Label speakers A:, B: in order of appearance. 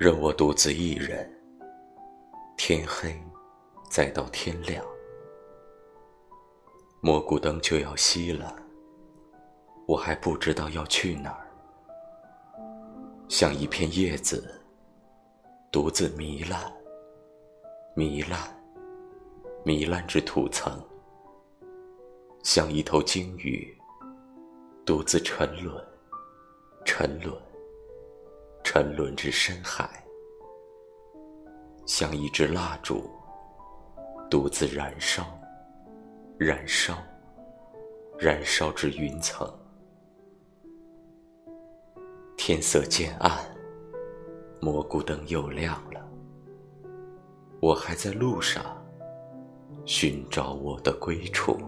A: 任我独自一人，天黑，再到天亮，蘑菇灯就要熄了，我还不知道要去哪儿，像一片叶子，独自糜烂，糜烂，糜烂至土层，像一头鲸鱼，独自沉沦，沉沦。沉沦至深海，像一支蜡烛，独自燃烧，燃烧，燃烧至云层。天色渐暗，蘑菇灯又亮了。我还在路上，寻找我的归处。